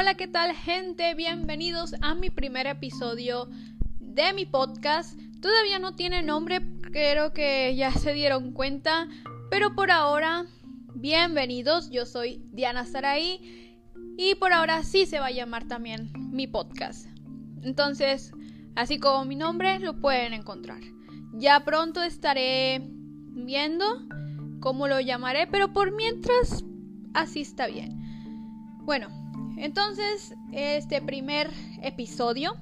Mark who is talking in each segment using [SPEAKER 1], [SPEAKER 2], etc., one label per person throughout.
[SPEAKER 1] Hola, ¿qué tal gente? Bienvenidos a mi primer episodio de mi podcast. Todavía no tiene nombre, creo que ya se dieron cuenta, pero por ahora, bienvenidos. Yo soy Diana Saraí y por ahora sí se va a llamar también mi podcast. Entonces, así como mi nombre, lo pueden encontrar. Ya pronto estaré viendo cómo lo llamaré, pero por mientras, así está bien. Bueno, entonces, este primer episodio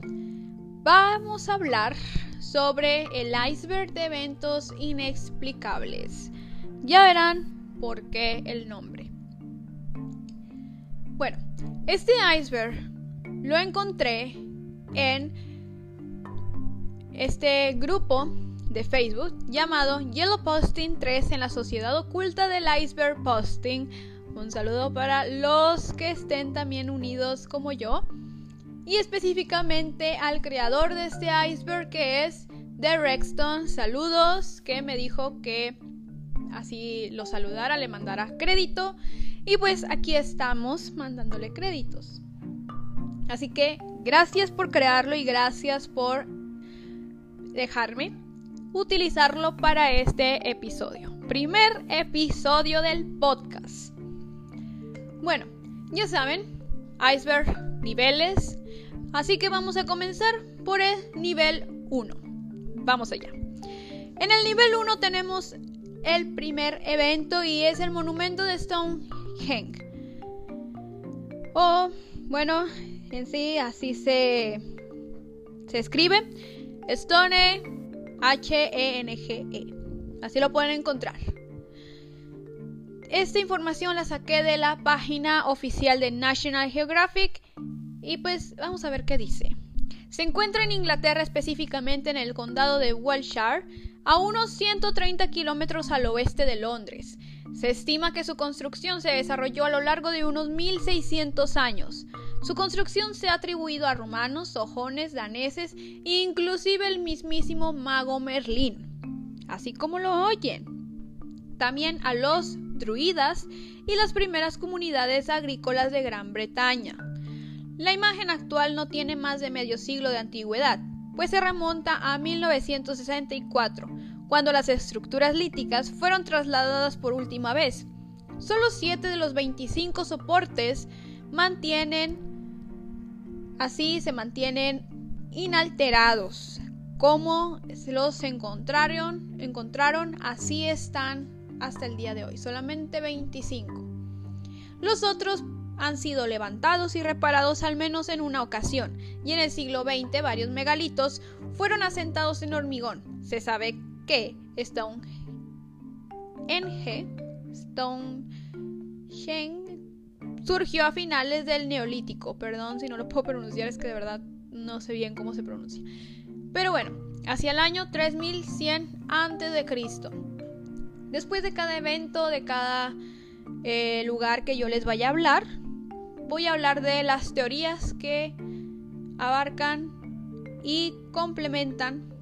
[SPEAKER 1] vamos a hablar sobre el iceberg de eventos inexplicables. Ya verán por qué el nombre. Bueno, este iceberg lo encontré en este grupo de Facebook llamado Yellow Posting 3 en la Sociedad Oculta del Iceberg Posting un saludo para los que estén también unidos como yo. Y específicamente al creador de este iceberg que es The Rexton. Saludos, que me dijo que así lo saludara, le mandara crédito. Y pues aquí estamos mandándole créditos. Así que gracias por crearlo y gracias por dejarme utilizarlo para este episodio. Primer episodio del podcast. Bueno, ya saben, iceberg, niveles. Así que vamos a comenzar por el nivel 1. Vamos allá. En el nivel 1 tenemos el primer evento y es el monumento de Stonehenge. O, bueno, en sí así se, se escribe. Stone H-E-N-G-E. -E. Así lo pueden encontrar. Esta información la saqué de la página oficial de National Geographic y pues vamos a ver qué dice. Se encuentra en Inglaterra específicamente en el condado de Wiltshire, a unos 130 kilómetros al oeste de Londres. Se estima que su construcción se desarrolló a lo largo de unos 1600 años. Su construcción se ha atribuido a romanos, ojones, daneses e inclusive el mismísimo mago Merlín. Así como lo oyen. También a los y las primeras comunidades agrícolas de Gran Bretaña. La imagen actual no tiene más de medio siglo de antigüedad, pues se remonta a 1964, cuando las estructuras líticas fueron trasladadas por última vez. Solo 7 de los 25 soportes mantienen, así se mantienen inalterados. Como los encontraron, encontraron, así están hasta el día de hoy, solamente 25. Los otros han sido levantados y reparados al menos en una ocasión, y en el siglo XX varios megalitos fueron asentados en hormigón. Se sabe que Stonehenge, Stonehenge surgió a finales del Neolítico. Perdón si no lo puedo pronunciar, es que de verdad no sé bien cómo se pronuncia. Pero bueno, hacia el año 3100 a.C. Después de cada evento, de cada eh, lugar que yo les vaya a hablar, voy a hablar de las teorías que abarcan y complementan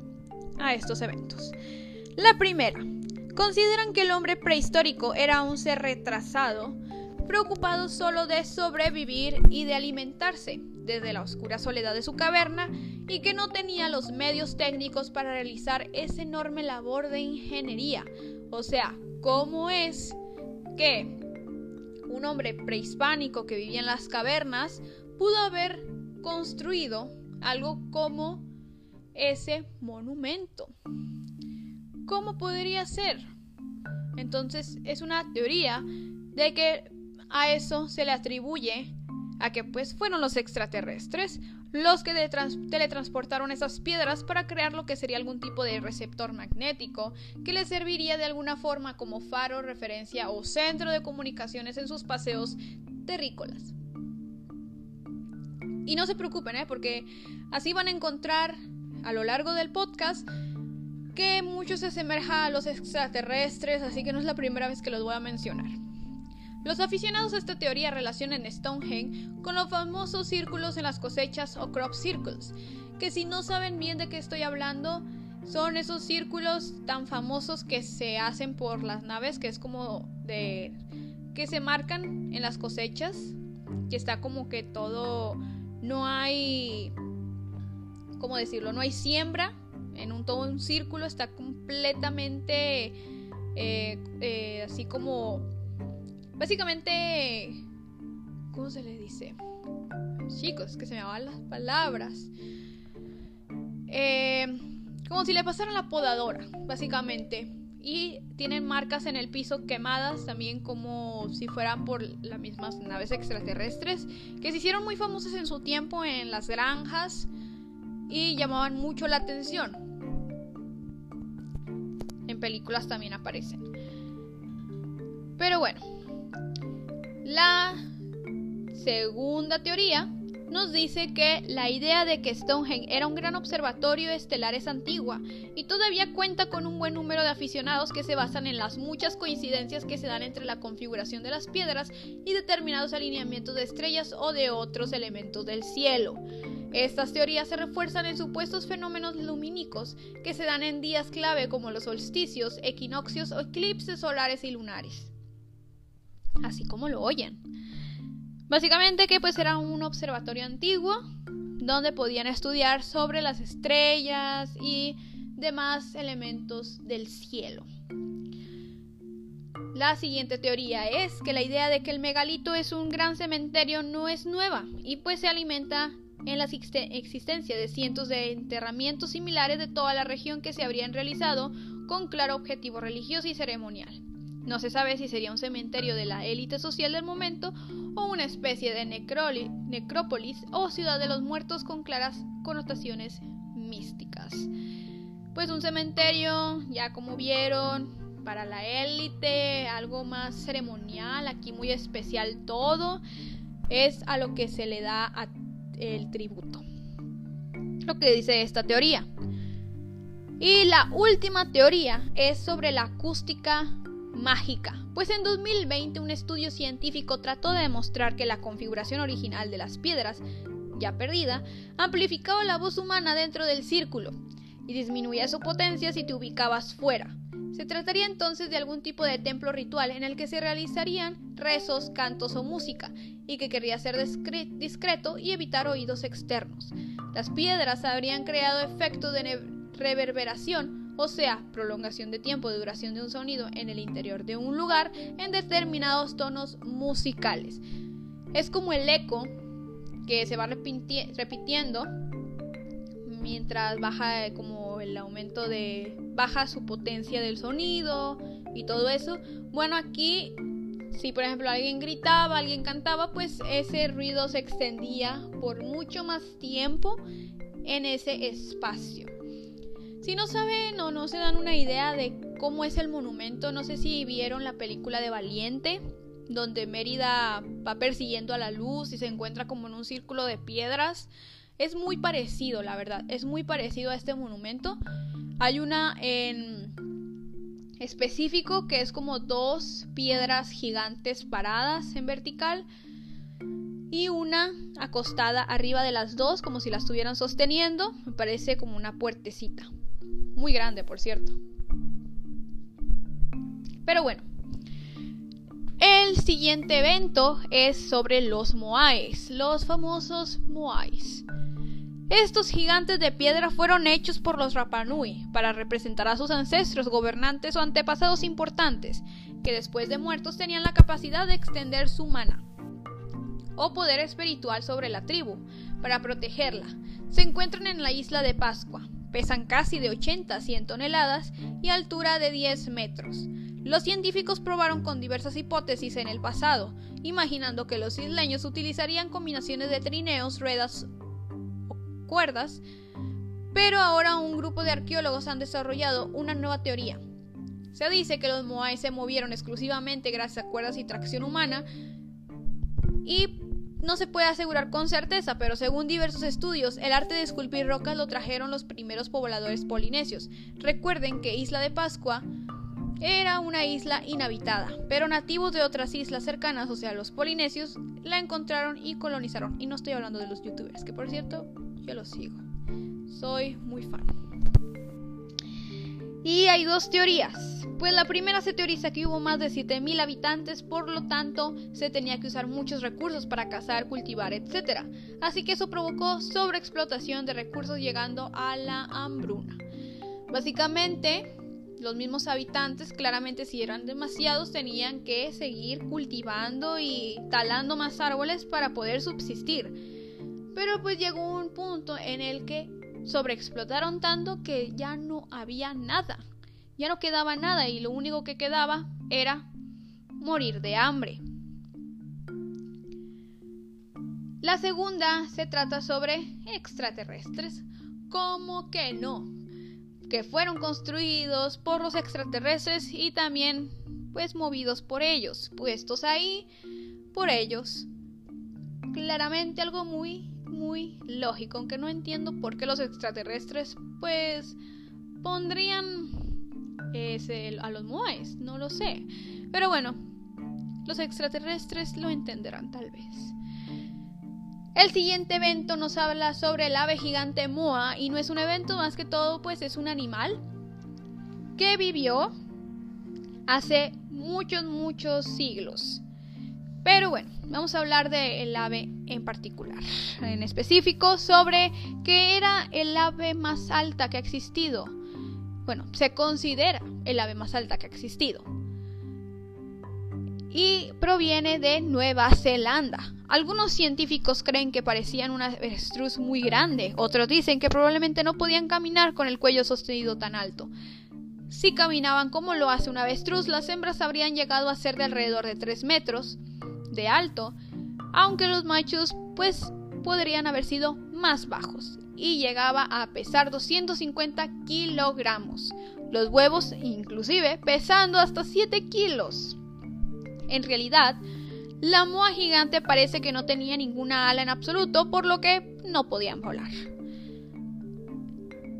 [SPEAKER 1] a estos eventos. La primera, consideran que el hombre prehistórico era un ser retrasado, preocupado solo de sobrevivir y de alimentarse desde la oscura soledad de su caverna y que no tenía los medios técnicos para realizar esa enorme labor de ingeniería, o sea, ¿cómo es que un hombre prehispánico que vivía en las cavernas pudo haber construido algo como ese monumento? ¿Cómo podría ser? Entonces es una teoría de que a eso se le atribuye a que pues fueron los extraterrestres los que teletransportaron esas piedras para crear lo que sería algún tipo de receptor magnético que les serviría de alguna forma como faro, referencia o centro de comunicaciones en sus paseos terrícolas. Y no se preocupen, ¿eh? porque así van a encontrar a lo largo del podcast que mucho se asemeja a los extraterrestres, así que no es la primera vez que los voy a mencionar. Los aficionados a esta teoría relacionan Stonehenge con los famosos círculos en las cosechas o crop circles, que si no saben bien de qué estoy hablando, son esos círculos tan famosos que se hacen por las naves, que es como de que se marcan en las cosechas que está como que todo, no hay, ¿cómo decirlo? No hay siembra en un todo un círculo, está completamente eh, eh, así como, básicamente, ¿cómo se le dice? Chicos, que se me van las palabras. Eh, como si le pasaran la podadora, básicamente. Y tienen marcas en el piso quemadas también como si fueran por las mismas naves extraterrestres que se hicieron muy famosas en su tiempo en las granjas y llamaban mucho la atención. En películas también aparecen. Pero bueno, la segunda teoría nos dice que la idea de que Stonehenge era un gran observatorio estelar es antigua y todavía cuenta con un buen número de aficionados que se basan en las muchas coincidencias que se dan entre la configuración de las piedras y determinados alineamientos de estrellas o de otros elementos del cielo. Estas teorías se refuerzan en supuestos fenómenos lumínicos que se dan en días clave como los solsticios, equinoccios o eclipses solares y lunares. Así como lo oyen. Básicamente que pues era un observatorio antiguo donde podían estudiar sobre las estrellas y demás elementos del cielo. La siguiente teoría es que la idea de que el megalito es un gran cementerio no es nueva y pues se alimenta en la existencia de cientos de enterramientos similares de toda la región que se habrían realizado con claro objetivo religioso y ceremonial. No se sabe si sería un cementerio de la élite social del momento o una especie de necrópolis o ciudad de los muertos con claras connotaciones místicas. Pues un cementerio, ya como vieron, para la élite, algo más ceremonial, aquí muy especial todo, es a lo que se le da el tributo. Lo que dice esta teoría. Y la última teoría es sobre la acústica mágica, pues en 2020 un estudio científico trató de demostrar que la configuración original de las piedras, ya perdida, amplificaba la voz humana dentro del círculo y disminuía su potencia si te ubicabas fuera. Se trataría entonces de algún tipo de templo ritual en el que se realizarían rezos, cantos o música, y que querría ser discreto y evitar oídos externos. Las piedras habrían creado efectos de reverberación o sea, prolongación de tiempo de duración de un sonido en el interior de un lugar en determinados tonos musicales. Es como el eco que se va repitiendo mientras baja como el aumento de baja su potencia del sonido y todo eso. Bueno, aquí si por ejemplo alguien gritaba, alguien cantaba, pues ese ruido se extendía por mucho más tiempo en ese espacio. Si no saben o no se dan una idea de cómo es el monumento, no sé si vieron la película de Valiente, donde Mérida va persiguiendo a la luz y se encuentra como en un círculo de piedras. Es muy parecido, la verdad, es muy parecido a este monumento. Hay una en específico que es como dos piedras gigantes paradas en vertical y una acostada arriba de las dos como si la estuvieran sosteniendo. Me parece como una puertecita. Muy grande, por cierto. Pero bueno. El siguiente evento es sobre los Moais, los famosos Moais. Estos gigantes de piedra fueron hechos por los Rapanui para representar a sus ancestros, gobernantes o antepasados importantes, que después de muertos tenían la capacidad de extender su mana o poder espiritual sobre la tribu para protegerla. Se encuentran en la isla de Pascua, pesan casi de 80 a 100 toneladas y altura de 10 metros. Los científicos probaron con diversas hipótesis en el pasado, imaginando que los isleños utilizarían combinaciones de trineos, ruedas o cuerdas, pero ahora un grupo de arqueólogos han desarrollado una nueva teoría. Se dice que los Moai se movieron exclusivamente gracias a cuerdas y tracción humana y no se puede asegurar con certeza, pero según diversos estudios, el arte de esculpir rocas lo trajeron los primeros pobladores polinesios. Recuerden que Isla de Pascua era una isla inhabitada, pero nativos de otras islas cercanas, o sea, los polinesios, la encontraron y colonizaron. Y no estoy hablando de los youtubers, que por cierto, yo los sigo. Soy muy fan. Y hay dos teorías. Pues la primera se teoriza que hubo más de 7.000 habitantes, por lo tanto se tenía que usar muchos recursos para cazar, cultivar, etc. Así que eso provocó sobreexplotación de recursos llegando a la hambruna. Básicamente, los mismos habitantes, claramente si eran demasiados, tenían que seguir cultivando y talando más árboles para poder subsistir. Pero pues llegó un punto en el que sobreexplotaron tanto que ya no había nada. Ya no quedaba nada y lo único que quedaba era morir de hambre. La segunda se trata sobre extraterrestres. ¿Cómo que no? Que fueron construidos por los extraterrestres y también pues movidos por ellos, puestos ahí por ellos. Claramente algo muy muy lógico, aunque no entiendo por qué los extraterrestres pues pondrían ese, a los moais, no lo sé. Pero bueno, los extraterrestres lo entenderán tal vez. El siguiente evento nos habla sobre el ave gigante Moa y no es un evento más que todo, pues es un animal que vivió hace muchos, muchos siglos. Pero bueno, vamos a hablar del ave en particular, en específico sobre qué era el ave más alta que ha existido. Bueno, se considera el ave más alta que ha existido. Y proviene de Nueva Zelanda. Algunos científicos creen que parecían una avestruz muy grande, otros dicen que probablemente no podían caminar con el cuello sostenido tan alto. Si caminaban como lo hace una avestruz, las hembras habrían llegado a ser de alrededor de 3 metros, de alto, aunque los machos pues podrían haber sido más bajos y llegaba a pesar 250 kilogramos, los huevos inclusive pesando hasta 7 kilos. En realidad, la moa gigante parece que no tenía ninguna ala en absoluto, por lo que no podían volar.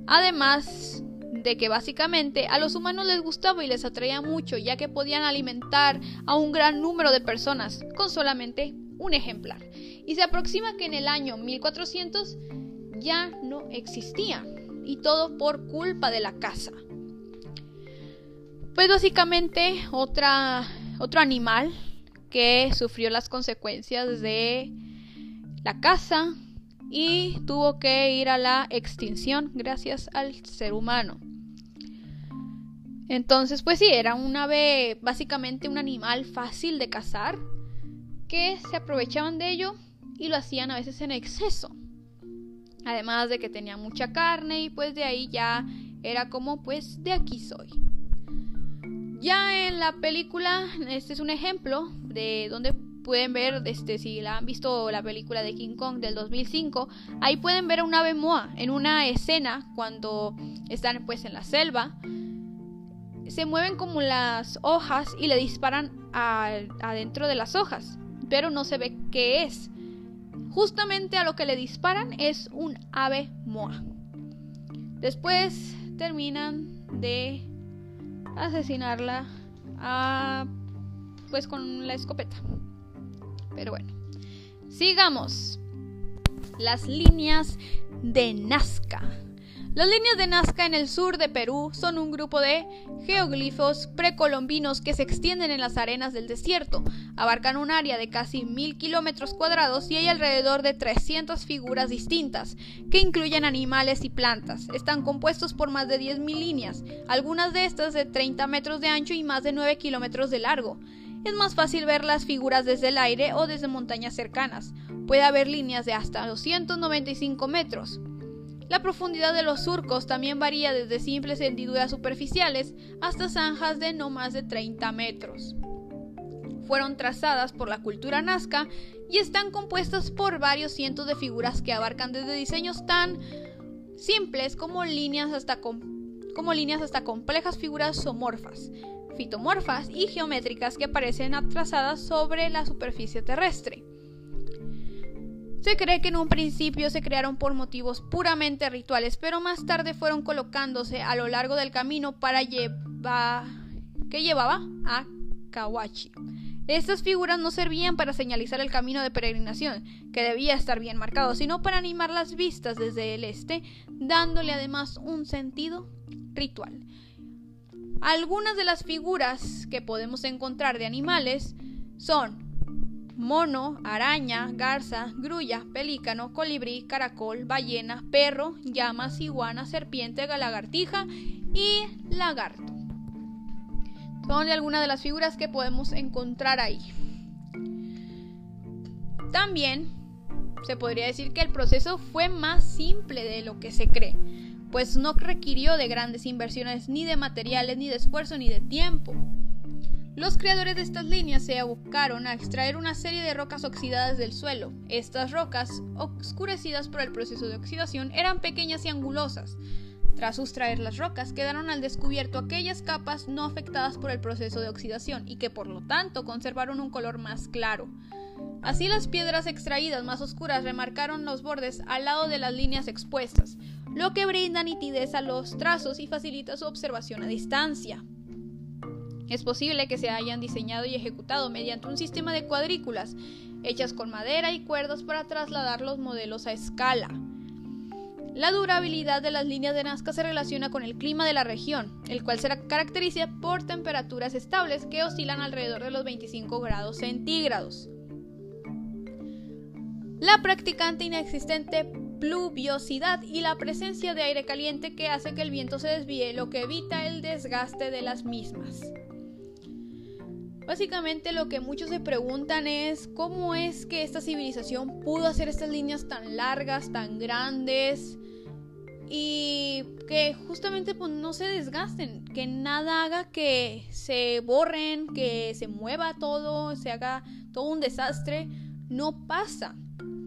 [SPEAKER 1] Además, de que básicamente a los humanos les gustaba y les atraía mucho, ya que podían alimentar a un gran número de personas con solamente un ejemplar. Y se aproxima que en el año 1400 ya no existía, y todo por culpa de la caza. Pues básicamente otra, otro animal que sufrió las consecuencias de la caza y tuvo que ir a la extinción gracias al ser humano. Entonces, pues sí, era un ave, básicamente un animal fácil de cazar, se aprovechaban de ello y lo hacían a veces en exceso. Además de que tenía mucha carne y pues de ahí ya era como pues de aquí soy. Ya en la película, este es un ejemplo de donde pueden ver, este, si la han visto la película de King Kong del 2005, ahí pueden ver a un ave moa en una escena cuando están pues en la selva se mueven como las hojas y le disparan adentro de las hojas, pero no se ve qué es. Justamente a lo que le disparan es un ave moa. Después terminan de asesinarla pues con la escopeta. Pero bueno, sigamos. Las líneas de Nazca. Las líneas de Nazca en el sur de Perú son un grupo de geoglifos precolombinos que se extienden en las arenas del desierto. Abarcan un área de casi mil kilómetros cuadrados y hay alrededor de 300 figuras distintas, que incluyen animales y plantas. Están compuestos por más de 10.000 líneas, algunas de estas de 30 metros de ancho y más de 9 kilómetros de largo. Es más fácil ver las figuras desde el aire o desde montañas cercanas. Puede haber líneas de hasta 295 metros. La profundidad de los surcos también varía desde simples hendiduras superficiales hasta zanjas de no más de 30 metros. Fueron trazadas por la cultura nazca y están compuestas por varios cientos de figuras que abarcan desde diseños tan simples como líneas hasta, como líneas hasta complejas figuras zoomorfas, fitomorfas y geométricas que aparecen trazadas sobre la superficie terrestre. Se cree que en un principio se crearon por motivos puramente rituales, pero más tarde fueron colocándose a lo largo del camino para llevar que llevaba a Kawachi. Estas figuras no servían para señalizar el camino de peregrinación, que debía estar bien marcado, sino para animar las vistas desde el este, dándole además un sentido ritual. Algunas de las figuras que podemos encontrar de animales son mono, araña, garza, grulla, pelícano, colibrí, caracol, ballena, perro, llama, iguana, serpiente, lagartija y lagarto. Son algunas de las figuras que podemos encontrar ahí. También se podría decir que el proceso fue más simple de lo que se cree, pues no requirió de grandes inversiones ni de materiales, ni de esfuerzo, ni de tiempo. Los creadores de estas líneas se abocaron a extraer una serie de rocas oxidadas del suelo. Estas rocas, oscurecidas por el proceso de oxidación, eran pequeñas y angulosas. Tras sustraer las rocas, quedaron al descubierto aquellas capas no afectadas por el proceso de oxidación y que por lo tanto conservaron un color más claro. Así las piedras extraídas más oscuras remarcaron los bordes al lado de las líneas expuestas, lo que brinda nitidez a los trazos y facilita su observación a distancia. Es posible que se hayan diseñado y ejecutado mediante un sistema de cuadrículas, hechas con madera y cuerdas para trasladar los modelos a escala. La durabilidad de las líneas de Nazca se relaciona con el clima de la región, el cual se caracteriza por temperaturas estables que oscilan alrededor de los 25 grados centígrados. La practicante inexistente pluviosidad y la presencia de aire caliente que hace que el viento se desvíe, lo que evita el desgaste de las mismas. Básicamente lo que muchos se preguntan es cómo es que esta civilización pudo hacer estas líneas tan largas, tan grandes y que justamente pues, no se desgasten, que nada haga que se borren, que se mueva todo, se haga todo un desastre, no pasa.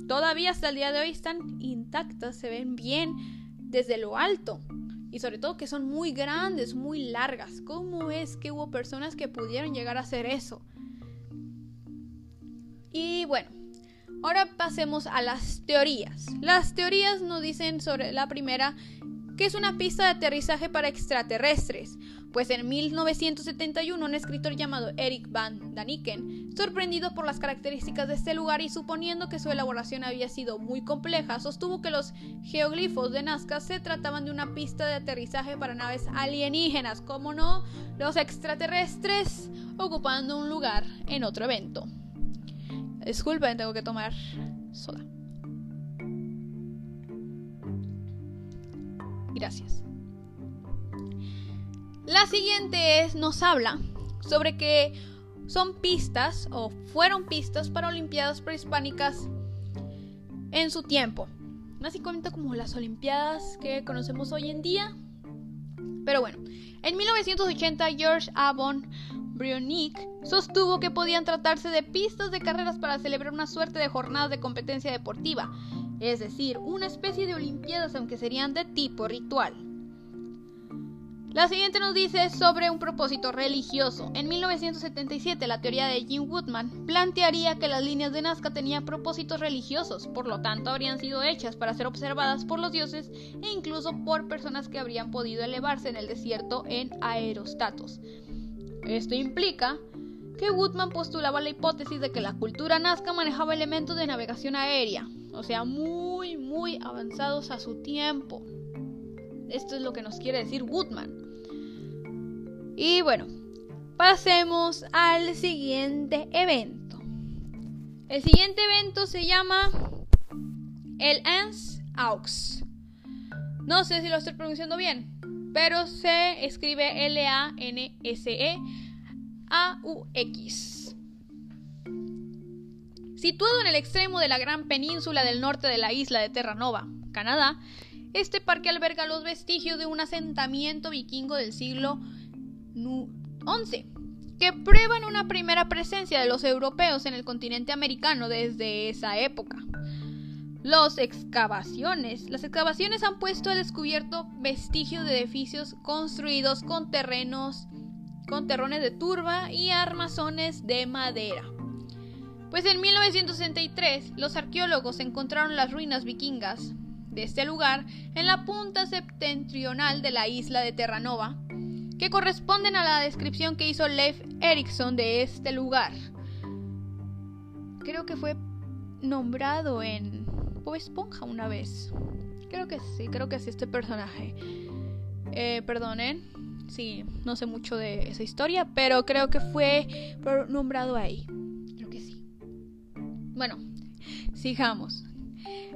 [SPEAKER 1] Todavía hasta el día de hoy están intactas, se ven bien desde lo alto y sobre todo que son muy grandes, muy largas. ¿Cómo es que hubo personas que pudieron llegar a hacer eso? Y bueno, ahora pasemos a las teorías. Las teorías nos dicen sobre la primera que es una pista de aterrizaje para extraterrestres, pues en 1971 un escritor llamado Eric Van Daniken, sorprendido por las características de este lugar y suponiendo que su elaboración había sido muy compleja, sostuvo que los geoglifos de Nazca se trataban de una pista de aterrizaje para naves alienígenas, como no, los extraterrestres ocupando un lugar en otro evento. Disculpen, tengo que tomar soda. Gracias. La siguiente es, nos habla sobre que son pistas o fueron pistas para Olimpiadas prehispánicas en su tiempo. Básicamente como las Olimpiadas que conocemos hoy en día. Pero bueno, en 1980 George Avon Brionic sostuvo que podían tratarse de pistas de carreras para celebrar una suerte de jornada de competencia deportiva, es decir, una especie de Olimpiadas aunque serían de tipo ritual. La siguiente nos dice sobre un propósito religioso. En 1977, la teoría de Jim Woodman plantearía que las líneas de Nazca tenían propósitos religiosos, por lo tanto habrían sido hechas para ser observadas por los dioses e incluso por personas que habrían podido elevarse en el desierto en aerostatos. Esto implica que Woodman postulaba la hipótesis de que la cultura nazca manejaba elementos de navegación aérea, o sea, muy, muy avanzados a su tiempo. Esto es lo que nos quiere decir Woodman. Y bueno, pasemos al siguiente evento. El siguiente evento se llama el Ans Aux. No sé si lo estoy pronunciando bien, pero se escribe L-A-N-S-E a-U-X. Situado en el extremo de la gran península del norte de la isla de Terranova, Canadá, este parque alberga los vestigios de un asentamiento vikingo del siglo XI, que prueban una primera presencia de los europeos en el continente americano desde esa época. Los excavaciones. Las excavaciones han puesto al descubierto vestigios de edificios construidos con terrenos con terrones de turba y armazones de madera. Pues en 1963 los arqueólogos encontraron las ruinas vikingas de este lugar en la punta septentrional de la isla de Terranova, que corresponden a la descripción que hizo Leif Erikson de este lugar. Creo que fue nombrado en Bob Esponja una vez. Creo que sí, creo que sí este personaje. Eh, perdonen, Sí, no sé mucho de esa historia, pero creo que fue nombrado ahí. Creo que sí. Bueno, sigamos.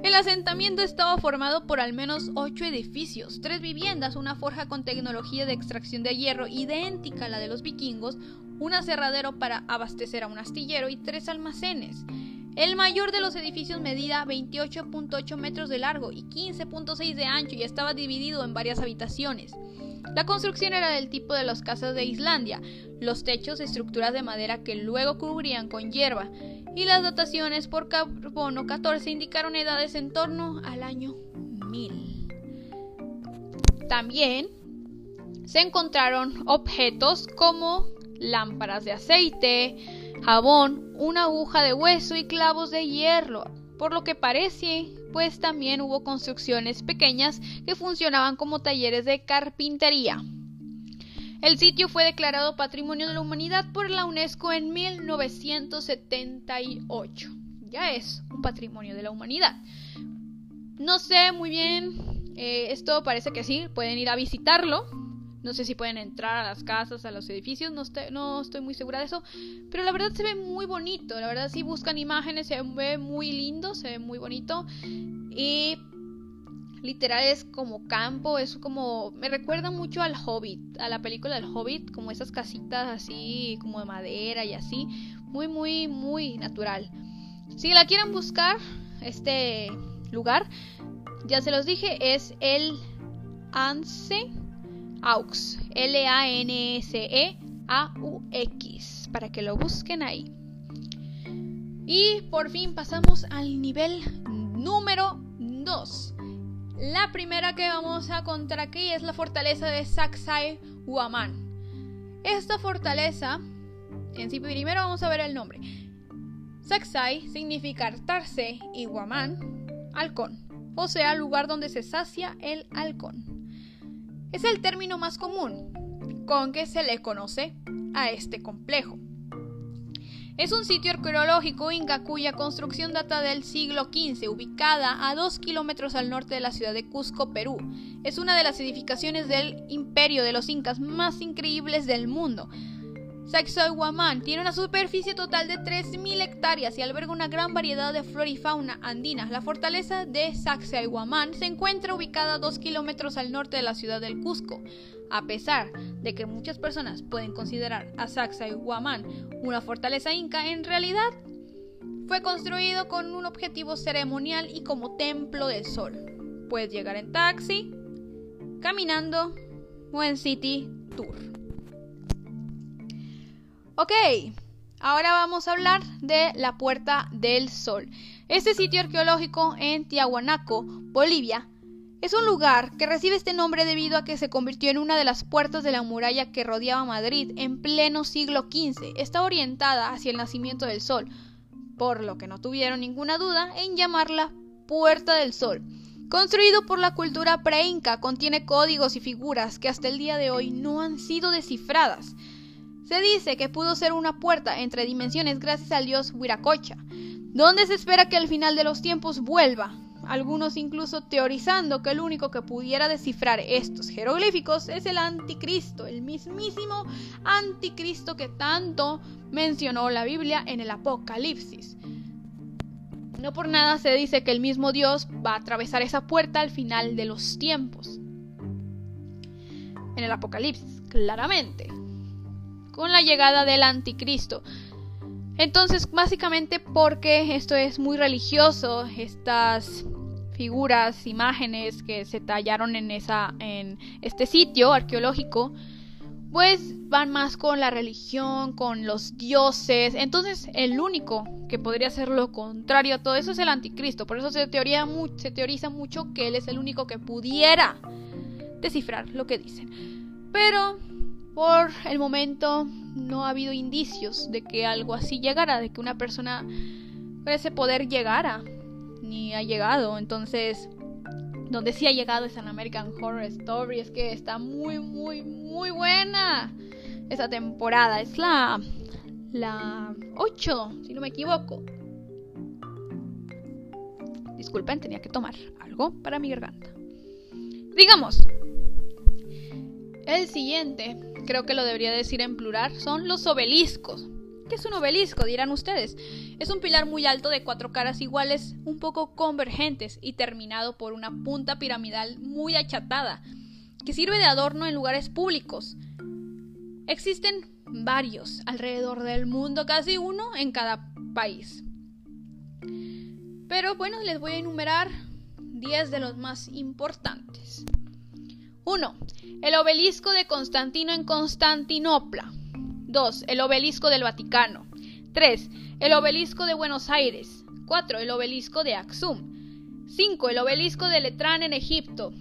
[SPEAKER 1] El asentamiento estaba formado por al menos ocho edificios, tres viviendas, una forja con tecnología de extracción de hierro idéntica a la de los vikingos, un aserradero para abastecer a un astillero y tres almacenes. El mayor de los edificios medía 28.8 metros de largo y 15.6 de ancho y estaba dividido en varias habitaciones. La construcción era del tipo de las casas de Islandia, los techos estructuras de madera que luego cubrían con hierba, y las dataciones por carbono 14 indicaron edades en torno al año 1000. También se encontraron objetos como lámparas de aceite, jabón, una aguja de hueso y clavos de hierro, por lo que parece, pues también hubo construcciones pequeñas que funcionaban como talleres de carpintería. El sitio fue declarado Patrimonio de la Humanidad por la UNESCO en 1978. Ya es un patrimonio de la humanidad. No sé muy bien, eh, esto parece que sí, pueden ir a visitarlo. No sé si pueden entrar a las casas, a los edificios, no estoy, no estoy muy segura de eso. Pero la verdad se ve muy bonito, la verdad si buscan imágenes se ve muy lindo, se ve muy bonito. Y literal es como campo, es como... Me recuerda mucho al Hobbit, a la película del Hobbit, como esas casitas así, como de madera y así. Muy, muy, muy natural. Si la quieren buscar, este lugar, ya se los dije, es el Anse AUX, L-A-N-S-E-A-U-X, para que lo busquen ahí. Y por fin pasamos al nivel número 2. La primera que vamos a contar aquí es la fortaleza de Saksai Huaman. Esta fortaleza, en sí primero vamos a ver el nombre. Saksai significa hartarse y Huaman, halcón, o sea, lugar donde se sacia el halcón es el término más común con que se le conoce a este complejo. Es un sitio arqueológico inca cuya construcción data del siglo XV, ubicada a dos kilómetros al norte de la ciudad de Cusco, Perú. Es una de las edificaciones del imperio de los incas más increíbles del mundo. Sacsayhuamán tiene una superficie total de 3.000 hectáreas y alberga una gran variedad de flora y fauna andina. La fortaleza de Sacsayhuamán se encuentra ubicada a 2 kilómetros al norte de la ciudad del Cusco. A pesar de que muchas personas pueden considerar a Sacsayhuamán una fortaleza inca, en realidad fue construido con un objetivo ceremonial y como templo del sol. Puedes llegar en taxi, caminando o en City Tour. Ok, ahora vamos a hablar de la Puerta del Sol. Este sitio arqueológico en Tiahuanaco, Bolivia, es un lugar que recibe este nombre debido a que se convirtió en una de las puertas de la muralla que rodeaba Madrid en pleno siglo XV. Está orientada hacia el nacimiento del sol, por lo que no tuvieron ninguna duda en llamarla Puerta del Sol. Construido por la cultura preinca, contiene códigos y figuras que hasta el día de hoy no han sido descifradas. Se dice que pudo ser una puerta entre dimensiones gracias al dios Huiracocha, donde se espera que al final de los tiempos vuelva, algunos incluso teorizando que el único que pudiera descifrar estos jeroglíficos es el anticristo, el mismísimo anticristo que tanto mencionó la Biblia en el Apocalipsis. No por nada se dice que el mismo Dios va a atravesar esa puerta al final de los tiempos. En el Apocalipsis, claramente con la llegada del anticristo. Entonces, básicamente porque esto es muy religioso, estas figuras, imágenes que se tallaron en esa en este sitio arqueológico, pues van más con la religión, con los dioses. Entonces, el único que podría ser lo contrario a todo eso es el anticristo. Por eso se, teoría, se teoriza mucho que él es el único que pudiera descifrar lo que dicen. Pero por el momento no ha habido indicios de que algo así llegara, de que una persona con ese poder llegara, ni ha llegado. Entonces, donde sí ha llegado es en American Horror Story, es que está muy, muy, muy buena esa temporada. Es la, la 8, si no me equivoco. Disculpen, tenía que tomar algo para mi garganta. Digamos, El siguiente, creo que lo debería decir en plural, son los obeliscos. ¿Qué es un obelisco? Dirán ustedes. Es un pilar muy alto de cuatro caras iguales, un poco convergentes y terminado por una punta piramidal muy achatada, que sirve de adorno en lugares públicos. Existen varios alrededor del mundo, casi uno en cada país. Pero bueno, les voy a enumerar 10 de los más importantes. 1. El obelisco de Constantino en Constantinopla. 2. El obelisco del Vaticano. 3. El obelisco de Buenos Aires. 4. El obelisco de Axum. 5. El obelisco de Letrán en Egipto.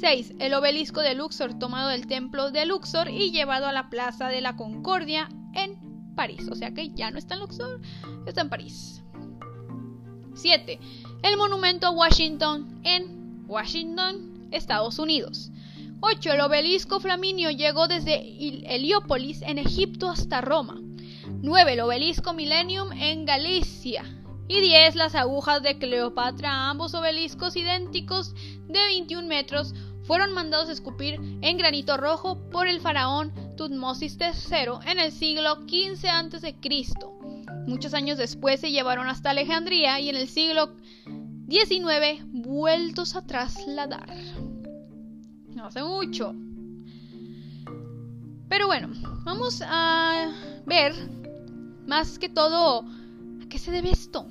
[SPEAKER 1] 6. El obelisco de Luxor tomado del templo de Luxor y llevado a la Plaza de la Concordia en París. O sea que ya no está en Luxor, está en París. 7. El monumento a Washington en Washington, Estados Unidos. 8. El obelisco flaminio llegó desde Heliópolis en Egipto hasta Roma. 9. El obelisco Millennium en Galicia. Y 10. Las agujas de Cleopatra, ambos obeliscos idénticos de 21 metros, fueron mandados a escupir en granito rojo por el faraón Tutmosis III en el siglo XV a.C. Muchos años después se llevaron hasta Alejandría y en el siglo XIX vueltos a trasladar. No hace mucho. Pero bueno, vamos a ver más que todo a qué se debe esto.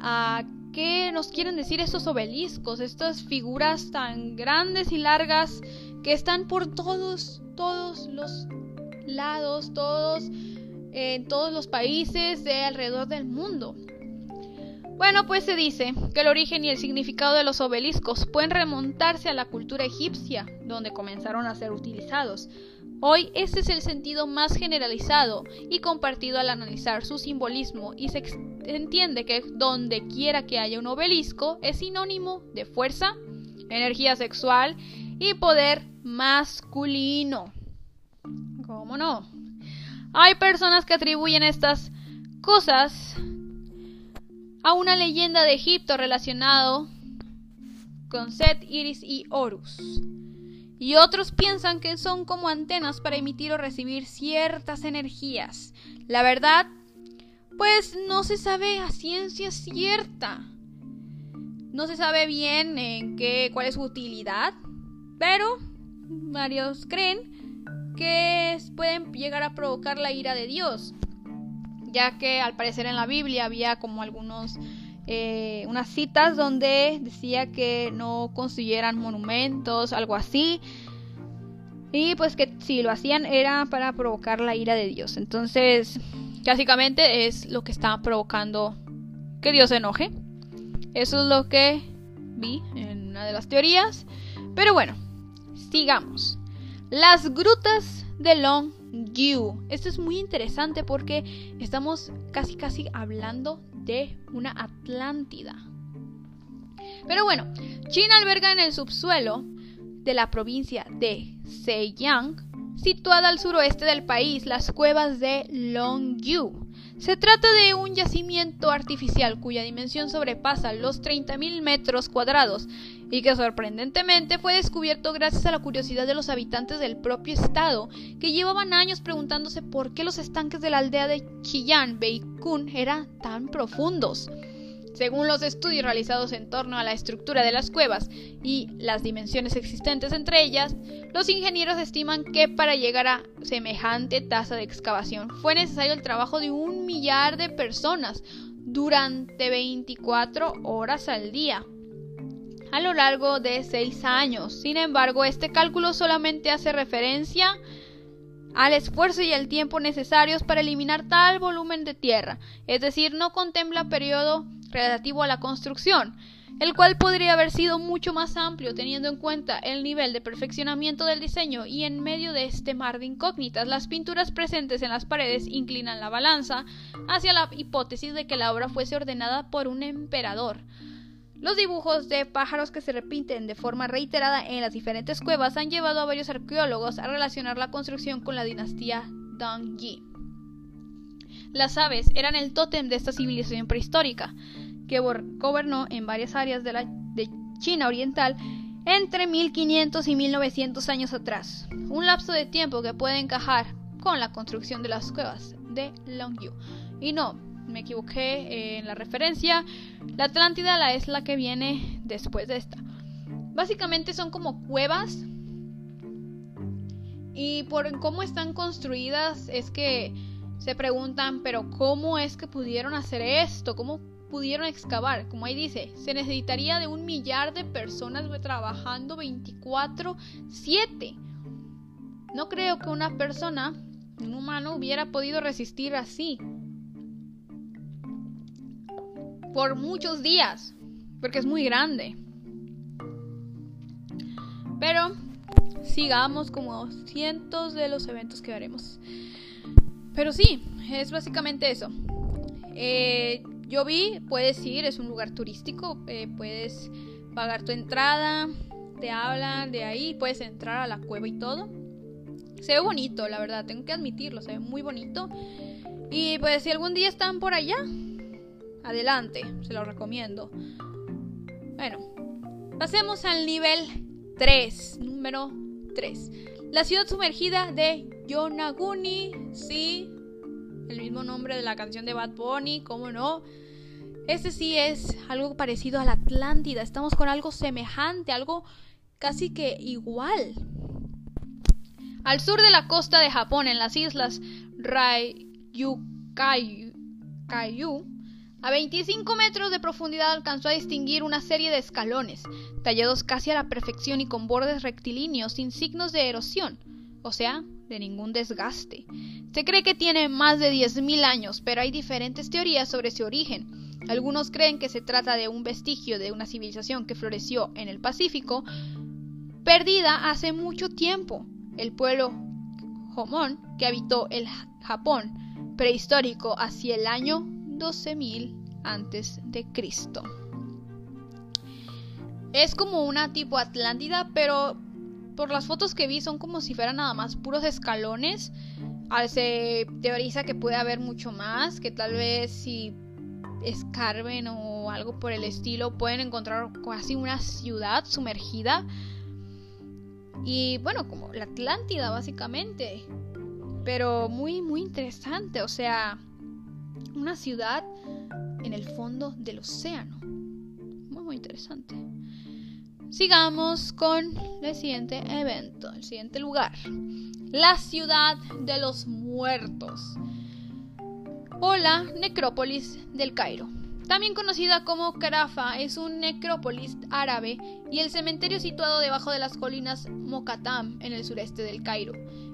[SPEAKER 1] A qué nos quieren decir estos obeliscos, estas figuras tan grandes y largas que están por todos, todos los lados, todos en todos los países de alrededor del mundo. Bueno, pues se dice que el origen y el significado de los obeliscos pueden remontarse a la cultura egipcia, donde comenzaron a ser utilizados. Hoy este es el sentido más generalizado y compartido al analizar su simbolismo y se entiende que donde quiera que haya un obelisco es sinónimo de fuerza, energía sexual y poder masculino. ¿Cómo no? Hay personas que atribuyen estas cosas a una leyenda de Egipto relacionado con Set, Iris y Horus. Y otros piensan que son como antenas para emitir o recibir ciertas energías. La verdad, pues no se sabe a ciencia cierta. No se sabe bien en qué, cuál es su utilidad, pero varios creen que pueden llegar a provocar la ira de Dios, ya que al parecer en la Biblia había como algunos eh, unas citas donde decía que no construyeran monumentos, algo así. Y pues que si lo hacían era para provocar la ira de Dios. Entonces, básicamente es lo que está provocando que Dios se enoje. Eso es lo que vi en una de las teorías. Pero bueno, sigamos. Las grutas de Longview. Esto es muy interesante porque estamos casi casi hablando de una Atlántida. Pero bueno, China alberga en el subsuelo de la provincia de Zhejiang, situada al suroeste del país, las cuevas de Longyu. Se trata de un yacimiento artificial cuya dimensión sobrepasa los 30.000 metros cuadrados y que sorprendentemente fue descubierto gracias a la curiosidad de los habitantes del propio estado, que llevaban años preguntándose por qué los estanques de la aldea de Qiyan, Beikun, eran tan profundos. Según los estudios realizados en torno a la estructura de las cuevas y las dimensiones existentes entre ellas, los ingenieros estiman que para llegar a semejante tasa de excavación fue necesario el trabajo de un millar de personas durante 24 horas al día a lo largo de seis años. Sin embargo, este cálculo solamente hace referencia al esfuerzo y al tiempo necesarios para eliminar tal volumen de tierra, es decir, no contempla periodo relativo a la construcción, el cual podría haber sido mucho más amplio teniendo en cuenta el nivel de perfeccionamiento del diseño y en medio de este mar de incógnitas las pinturas presentes en las paredes inclinan la balanza hacia la hipótesis de que la obra fuese ordenada por un emperador. Los dibujos de pájaros que se repiten de forma reiterada en las diferentes cuevas han llevado a varios arqueólogos a relacionar la construcción con la dinastía Dongyi. Las aves eran el tótem de esta civilización prehistórica, que gobernó en varias áreas de, de China oriental entre 1500 y 1900 años atrás, un lapso de tiempo que puede encajar con la construcción de las cuevas de Longview. Y no, me equivoqué en la referencia, la Atlántida la es la que viene después de esta. Básicamente son como cuevas y por cómo están construidas es que se preguntan, pero ¿cómo es que pudieron hacer esto? ¿Cómo pudieron excavar? Como ahí dice, se necesitaría de un millar de personas trabajando 24/7. No creo que una persona, un humano, hubiera podido resistir así. Por muchos días, porque es muy grande. Pero sigamos como cientos de los eventos que haremos. Pero sí, es básicamente eso. Eh, yo vi, puedes ir, es un lugar turístico, eh, puedes pagar tu entrada, te hablan de ahí, puedes entrar a la cueva y todo. Se ve bonito, la verdad, tengo que admitirlo, se ve muy bonito. Y pues si algún día están por allá, adelante, se lo recomiendo. Bueno, pasemos al nivel 3, número 3. La ciudad sumergida de Yonaguni, sí, el mismo nombre de la canción de Bad Bunny, cómo no. Este sí es algo parecido a la Atlántida, estamos con algo semejante, algo casi que igual. Al sur de la costa de Japón, en las islas Ryukyu, a 25 metros de profundidad alcanzó a distinguir una serie de escalones, tallados casi a la perfección y con bordes rectilíneos sin signos de erosión, o sea, de ningún desgaste. Se cree que tiene más de 10.000 años, pero hay diferentes teorías sobre su origen. Algunos creen que se trata de un vestigio de una civilización que floreció en el Pacífico, perdida hace mucho tiempo. El pueblo Homon, que habitó el Japón prehistórico hacia el año 12.000 antes de Cristo. Es como una tipo Atlántida, pero por las fotos que vi son como si fueran nada más puros escalones. Se teoriza que puede haber mucho más, que tal vez si escarben o algo por el estilo pueden encontrar casi una ciudad sumergida. Y bueno, como la Atlántida básicamente. Pero muy, muy interesante. O sea, una ciudad en el fondo del océano. Muy, muy interesante. Sigamos con el siguiente evento, el siguiente lugar. La ciudad de los muertos. O la necrópolis del Cairo. También conocida como Carafa, es un necrópolis árabe y el cementerio situado debajo de las colinas Mokatam en el sureste del Cairo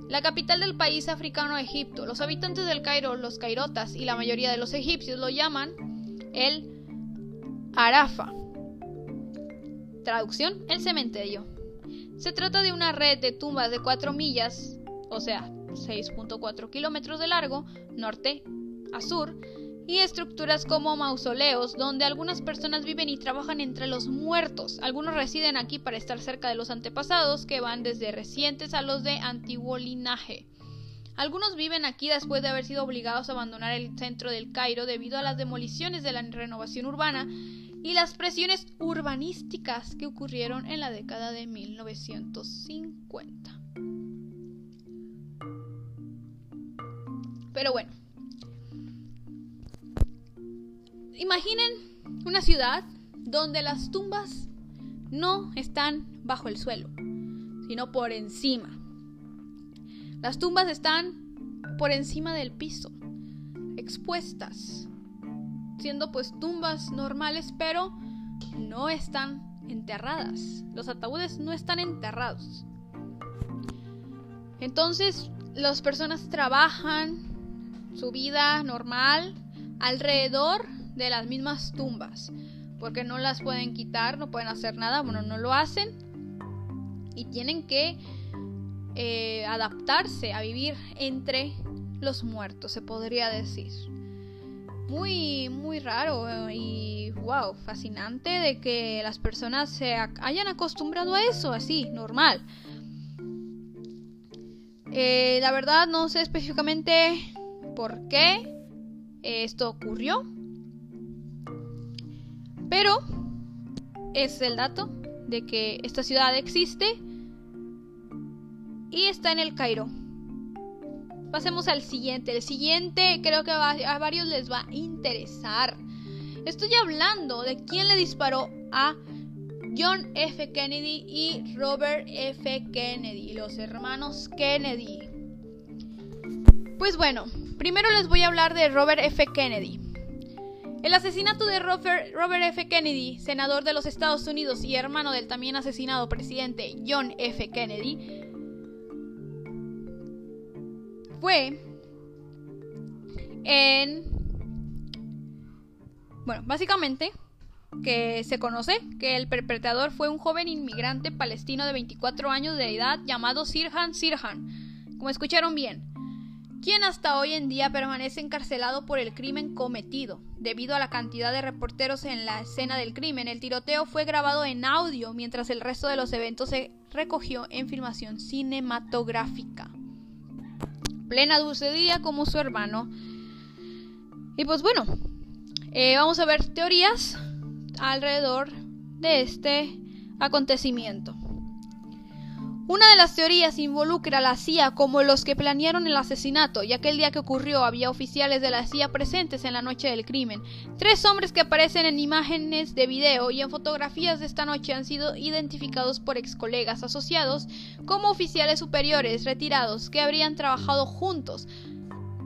[SPEAKER 1] la capital del país africano Egipto. Los habitantes del Cairo, los cairotas y la mayoría de los egipcios lo llaman el Arafa. Traducción, el cementerio. Se trata de una red de tumbas de 4 millas, o sea, 6.4 kilómetros de largo, norte a sur, y estructuras como mausoleos donde algunas personas viven y trabajan entre los muertos. Algunos residen aquí para estar cerca de los antepasados que van desde recientes a los de antiguo linaje. Algunos viven aquí después de haber sido obligados a abandonar el centro del Cairo debido a las demoliciones de la renovación urbana y las presiones urbanísticas que ocurrieron en la década de 1950. Pero bueno, Imaginen una ciudad donde las tumbas no están bajo el suelo, sino por encima. Las tumbas están por encima del piso, expuestas, siendo pues tumbas normales, pero no están enterradas. Los ataúdes no están enterrados. Entonces, las personas trabajan su vida normal alrededor de las mismas tumbas, porque no las pueden quitar, no pueden hacer nada, bueno, no lo hacen y tienen que eh, adaptarse a vivir entre los muertos, se podría decir. Muy, muy raro y wow, fascinante de que las personas se hayan acostumbrado a eso, así, normal. Eh, la verdad no sé específicamente por qué esto ocurrió, pero es el dato de que esta ciudad existe y está en el Cairo. Pasemos al siguiente. El siguiente creo que a varios les va a interesar. Estoy hablando de quién le disparó a John F. Kennedy y Robert F. Kennedy, los hermanos Kennedy. Pues bueno, primero les voy a hablar de Robert F. Kennedy. El asesinato de Robert, F. Kennedy, senador de los Estados Unidos y hermano del también asesinado presidente John F. Kennedy, fue en... Bueno, básicamente que se conoce que el perpetrador fue un joven inmigrante palestino de 24 años de edad llamado Sirhan Sirhan, como escucharon bien, quien hasta hoy en día permanece encarcelado por el crimen cometido. Debido a la cantidad de reporteros en la escena del crimen, el tiroteo fue grabado en audio mientras el resto de los eventos se recogió en filmación cinematográfica plena dulce día como su hermano. Y pues bueno, eh, vamos a ver teorías alrededor de este acontecimiento. Una de las teorías involucra a la CIA como los que planearon el asesinato, ya que el día que ocurrió había oficiales de la CIA presentes en la noche del crimen. Tres hombres que aparecen en imágenes de video y en fotografías de esta noche han sido identificados por ex colegas asociados como oficiales superiores retirados que habrían trabajado juntos.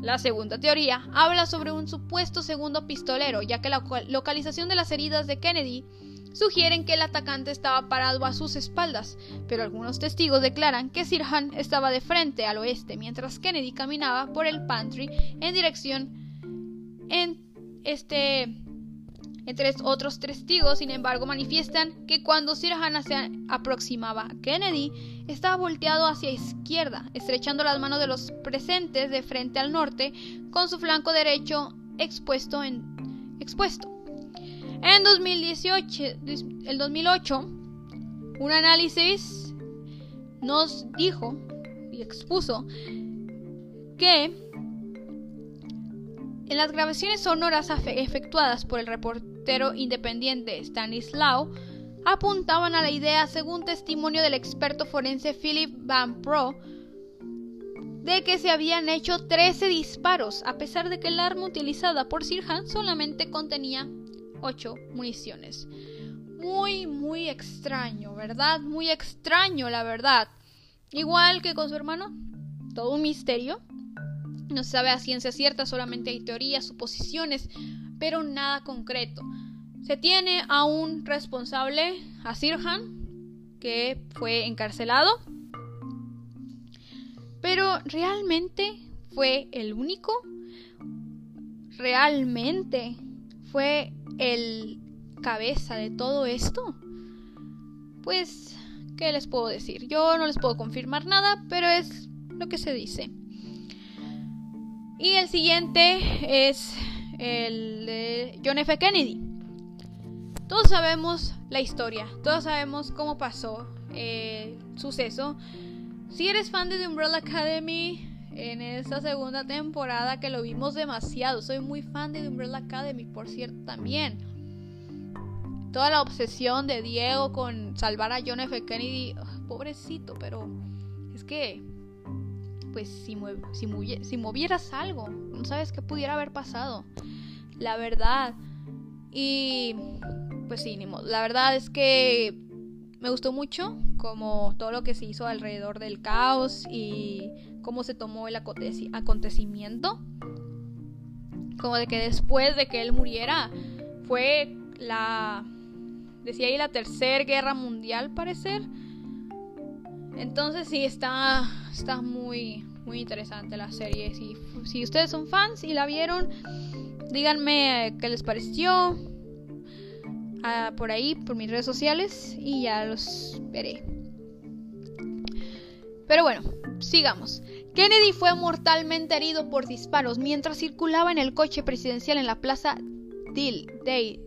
[SPEAKER 1] La segunda teoría habla sobre un supuesto segundo pistolero, ya que la localización de las heridas de Kennedy sugieren que el atacante estaba parado a sus espaldas, pero algunos testigos declaran que Sirhan estaba de frente al oeste, mientras Kennedy caminaba por el pantry en dirección en este entre otros testigos, sin embargo, manifiestan que cuando Sirhan se aproximaba a Kennedy, estaba volteado hacia izquierda, estrechando las manos de los presentes de frente al norte, con su flanco derecho expuesto en expuesto. En 2018, el 2008, un análisis nos dijo y expuso que en las grabaciones sonoras efectuadas por el reportero independiente Stanislaw apuntaban a la idea, según testimonio del experto forense Philip Van Pro, de que se habían hecho 13 disparos, a pesar de que el arma utilizada por Sirhan solamente contenía 8 municiones. Muy, muy extraño, ¿verdad? Muy extraño, la verdad. Igual que con su hermano, todo un misterio. No se sabe a ciencia cierta, solamente hay teorías, suposiciones, pero nada concreto. Se tiene a un responsable, a Sirhan, que fue encarcelado. Pero realmente fue el único. Realmente fue el cabeza de todo esto? Pues, ¿qué les puedo decir? Yo no les puedo confirmar nada, pero es lo que se dice. Y el siguiente es el de John F. Kennedy. Todos sabemos la historia, todos sabemos cómo pasó el suceso. Si eres fan de The Umbrella Academy, en esta segunda temporada que lo vimos demasiado. Soy muy fan de The Umbrella Academy, por cierto, también. Toda la obsesión de Diego con salvar a John F. Kennedy, pobrecito, pero es que, pues si, si, si movieras algo, no sabes qué pudiera haber pasado. La verdad. Y, pues sí. La verdad es que me gustó mucho como todo lo que se hizo alrededor del caos y cómo se tomó el acontecimiento. Como de que después de que él muriera fue la, decía ahí, la tercera guerra mundial, parecer. Entonces sí, está, está muy, muy interesante la serie. Si, si ustedes son fans y la vieron, díganme qué les pareció. Ah, por ahí, por mis redes sociales, y ya los veré. Pero bueno, sigamos. Kennedy fue mortalmente herido por disparos mientras circulaba en el coche presidencial en la plaza Daly.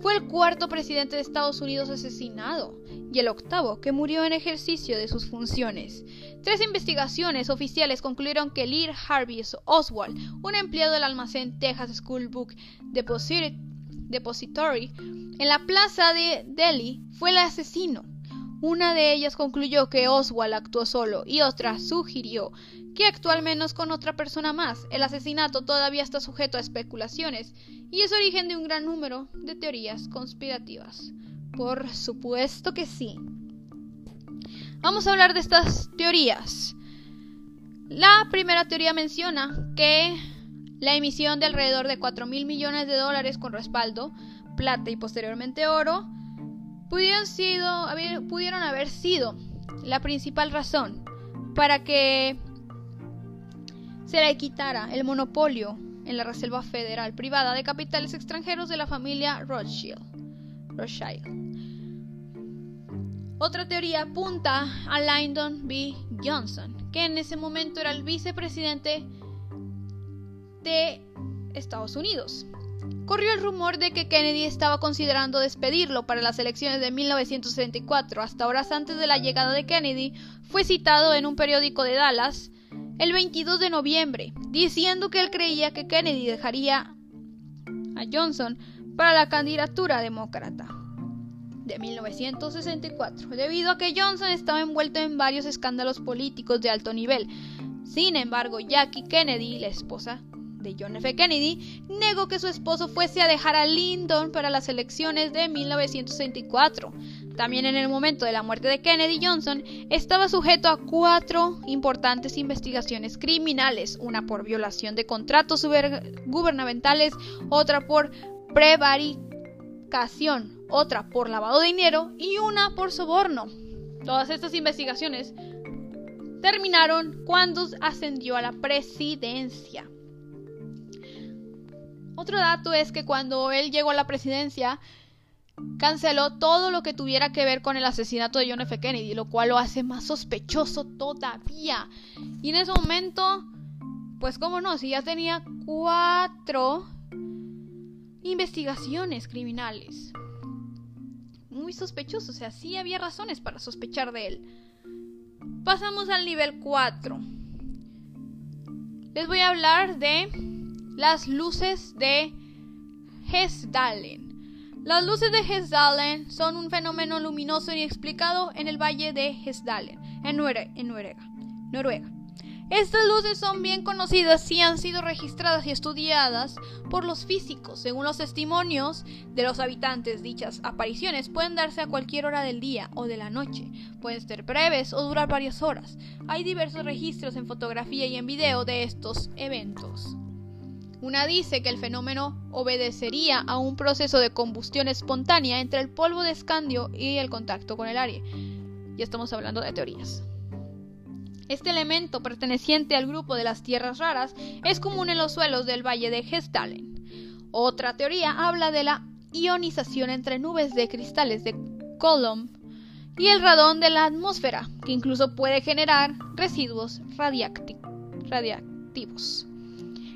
[SPEAKER 1] Fue el cuarto presidente de Estados Unidos asesinado y el octavo que murió en ejercicio de sus funciones. Tres investigaciones oficiales concluyeron que Lee Harvey Oswald, un empleado del almacén Texas School Book Depository, en la plaza de Delhi fue el asesino. Una de ellas concluyó que Oswald actuó solo y otra sugirió que actuó al menos con otra persona más. El asesinato todavía está sujeto a especulaciones y es origen de un gran número de teorías conspirativas. Por supuesto que sí. Vamos a hablar de estas teorías. La primera teoría menciona que la emisión de alrededor de 4 mil millones de dólares con respaldo, plata y posteriormente oro, pudieron, haber sido la principal razón para que se le quitara el monopolio en la Reserva Federal Privada de Capitales Extranjeros de la familia Rothschild. Rothschild. Otra teoría apunta a Lyndon B. Johnson, que en ese momento era el vicepresidente de Estados Unidos. Corrió el rumor de que Kennedy estaba considerando despedirlo para las elecciones de 1964. Hasta horas antes de la llegada de Kennedy, fue citado en un periódico de Dallas el 22 de noviembre, diciendo que él creía que Kennedy dejaría a Johnson para la candidatura demócrata de 1964, debido a que Johnson estaba envuelto en varios escándalos políticos de alto nivel. Sin embargo, Jackie Kennedy, la esposa de John F. Kennedy, negó que su esposo fuese a dejar a Lyndon para las elecciones de 1964. También en el momento de la muerte de Kennedy, Johnson estaba sujeto a cuatro importantes investigaciones criminales, una por violación de contratos gubernamentales, otra por prevaricación, otra por lavado de dinero y una por soborno. Todas estas investigaciones terminaron cuando ascendió a la presidencia. Otro dato es que cuando él llegó a la presidencia, canceló todo lo que tuviera que ver con el asesinato de John F. Kennedy, lo cual lo hace más sospechoso todavía. Y en ese momento, pues cómo no, si ya tenía cuatro investigaciones criminales. Muy sospechoso, o sea, sí había razones para sospechar de él. Pasamos al nivel 4. Les voy a hablar de las luces de Hesdalen. Las luces de Hesdalen son un fenómeno luminoso inexplicado en el valle de Hesdalen, en, Noruega. Estas luces son bien conocidas y han sido registradas y estudiadas por los físicos. Según los testimonios de los habitantes, dichas apariciones pueden darse a cualquier hora del día o de la noche. Pueden ser breves o durar varias horas. Hay diversos registros en fotografía y en video de estos eventos. Una dice que el fenómeno obedecería a un proceso de combustión espontánea entre el polvo de escandio y el contacto con el aire. Ya estamos hablando de teorías. Este elemento perteneciente al grupo de las tierras raras es común en los suelos del valle de Hestalen. Otra teoría habla de la ionización entre nubes de cristales de Coulomb y el radón de la atmósfera, que incluso puede generar residuos radiactivos.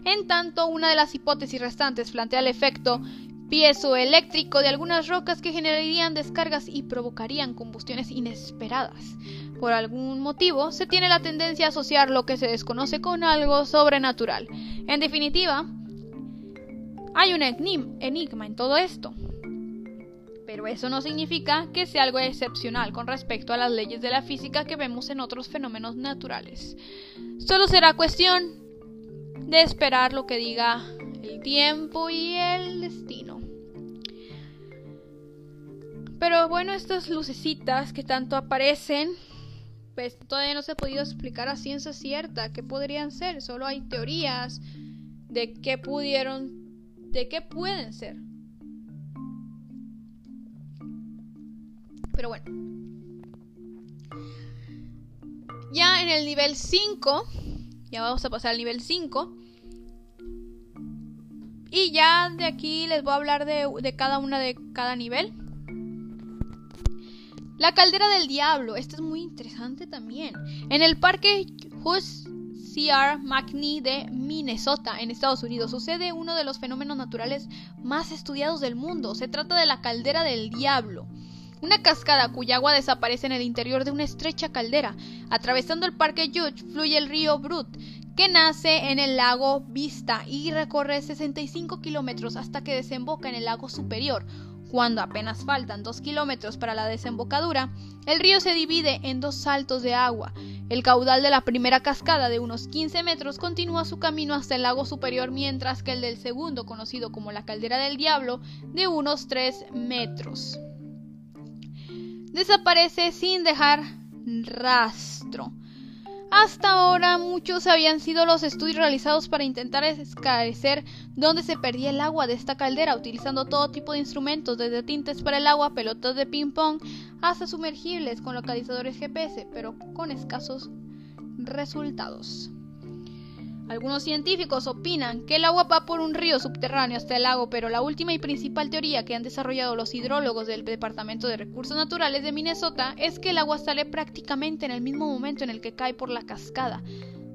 [SPEAKER 1] En tanto, una de las hipótesis restantes plantea el efecto piezoeléctrico de algunas rocas que generarían descargas y provocarían combustiones inesperadas. Por algún motivo, se tiene la tendencia a asociar lo que se desconoce con algo sobrenatural. En definitiva, hay un enigma en todo esto. Pero eso no significa que sea algo excepcional con respecto a las leyes de la física que vemos en otros fenómenos naturales. Solo será cuestión de esperar lo que diga el tiempo y el destino. Pero bueno, estas lucecitas que tanto aparecen, pues todavía no se ha podido explicar a ciencia cierta qué podrían ser. Solo hay teorías de qué pudieron, de qué pueden ser. Pero bueno. Ya en el nivel 5, ya vamos a pasar al nivel 5. Y ya de aquí les voy a hablar de, cada una de cada nivel. La caldera del diablo, esta es muy interesante también. En el parque Hus C.R. McNee de Minnesota, en Estados Unidos, sucede uno de los fenómenos naturales más estudiados del mundo. Se trata de la caldera del diablo. Una cascada cuya agua desaparece en el interior de una estrecha caldera. Atravesando el parque Judge fluye el río Brut, que nace en el lago Vista y recorre 65 kilómetros hasta que desemboca en el lago superior. Cuando apenas faltan dos kilómetros para la desembocadura, el río se divide en dos saltos de agua. El caudal de la primera cascada, de unos 15 metros, continúa su camino hasta el lago superior, mientras que el del segundo, conocido como la Caldera del Diablo, de unos 3 metros. Desaparece sin dejar rastro. Hasta ahora muchos habían sido los estudios realizados para intentar esclarecer dónde se perdía el agua de esta caldera, utilizando todo tipo de instrumentos, desde tintes para el agua, pelotas de ping-pong, hasta sumergibles con localizadores GPS, pero con escasos resultados. Algunos científicos opinan que el agua va por un río subterráneo hasta el lago, pero la última y principal teoría que han desarrollado los hidrólogos del Departamento de Recursos Naturales de Minnesota es que el agua sale prácticamente en el mismo momento en el que cae por la cascada.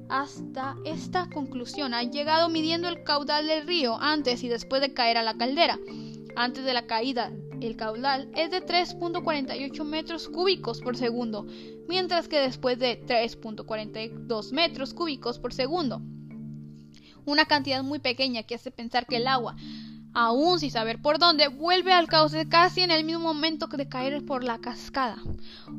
[SPEAKER 1] Hasta esta conclusión han llegado midiendo el caudal del río antes y después de caer a la caldera. Antes de la caída, el caudal es de 3.48 metros cúbicos por segundo, mientras que después de 3.42 metros cúbicos por segundo una cantidad muy pequeña que hace pensar que el agua, aún sin saber por dónde, vuelve al cauce casi en el mismo momento de caer por la cascada.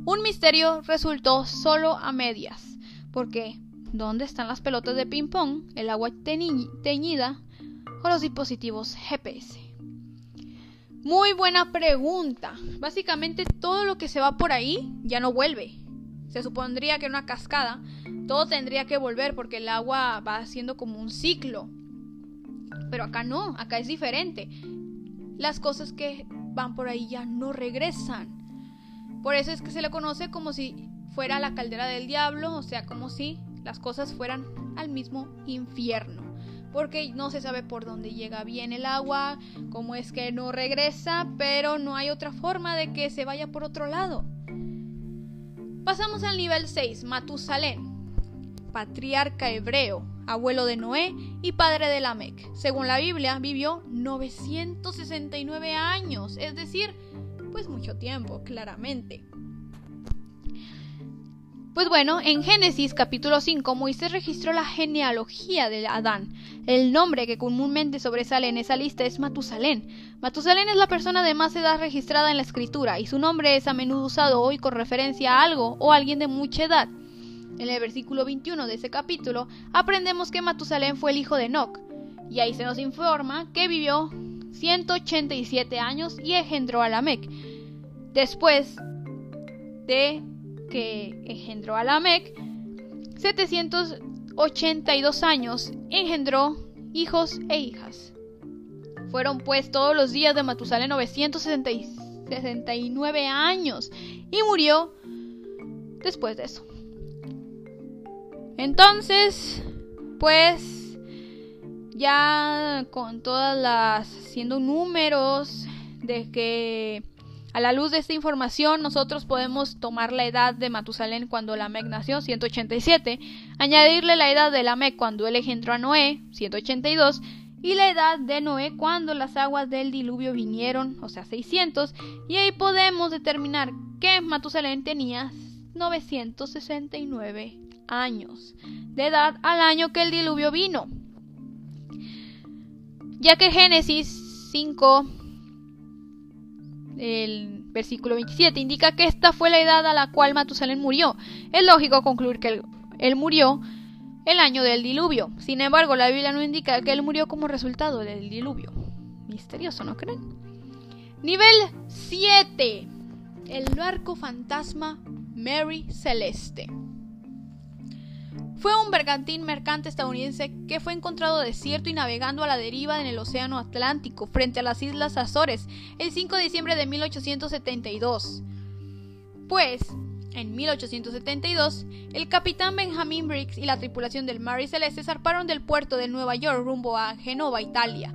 [SPEAKER 1] Un misterio resultó solo a medias, porque ¿dónde están las pelotas de ping-pong, el agua teñida o los dispositivos GPS? Muy buena pregunta. Básicamente todo lo que se va por ahí ya no vuelve. Se supondría que una cascada todo tendría que volver porque el agua va haciendo como un ciclo. Pero acá no, acá es diferente. Las cosas que van por ahí ya no regresan. Por eso es que se le conoce como si fuera la caldera del diablo, o sea, como si las cosas fueran al mismo infierno. Porque no se sabe por dónde llega bien el agua, cómo es que no regresa, pero no hay otra forma de que se vaya por otro lado. Pasamos al nivel 6, Matusalén patriarca hebreo, abuelo de Noé y padre de Lamec. Según la Biblia, vivió 969 años, es decir, pues mucho tiempo, claramente. Pues bueno, en Génesis capítulo 5 Moisés registró la genealogía de Adán. El nombre que comúnmente sobresale en esa lista es Matusalén. Matusalén es la persona de más edad registrada en la escritura y su nombre es a menudo usado hoy con referencia a algo o alguien de mucha edad. En el versículo 21 de ese capítulo aprendemos que Matusalén fue el hijo de Enoch, y ahí se nos informa que vivió 187 años y engendró a Lamec. Después de que engendró a Lamec, 782 años engendró hijos e hijas. Fueron pues todos los días de Matusalén 969 años y murió después de eso. Entonces, pues ya con todas las siendo números de que a la luz de esta información nosotros podemos tomar la edad de Matusalén cuando Lamec nació, 187, añadirle la edad de Lamec cuando él engendró a Noé, 182, y la edad de Noé cuando las aguas del diluvio vinieron, o sea, 600, y ahí podemos determinar que Matusalén tenía 969 años de edad al año que el diluvio vino. Ya que Génesis 5, el versículo 27, indica que esta fue la edad a la cual Matusalén murió. Es lógico concluir que él, murió el año del diluvio. Sin embargo, la Biblia no indica que él murió como resultado del diluvio. Misterioso, ¿no creen? Nivel 7. El barco fantasma Mary Celeste. Fue un bergantín mercante estadounidense que fue encontrado desierto y navegando a la deriva en el Océano Atlántico frente a las Islas Azores el 5 de diciembre de 1872. Pues, en 1872, el capitán Benjamin Briggs y la tripulación del Mary Celeste zarparon del puerto de Nueva York rumbo a Genova, Italia.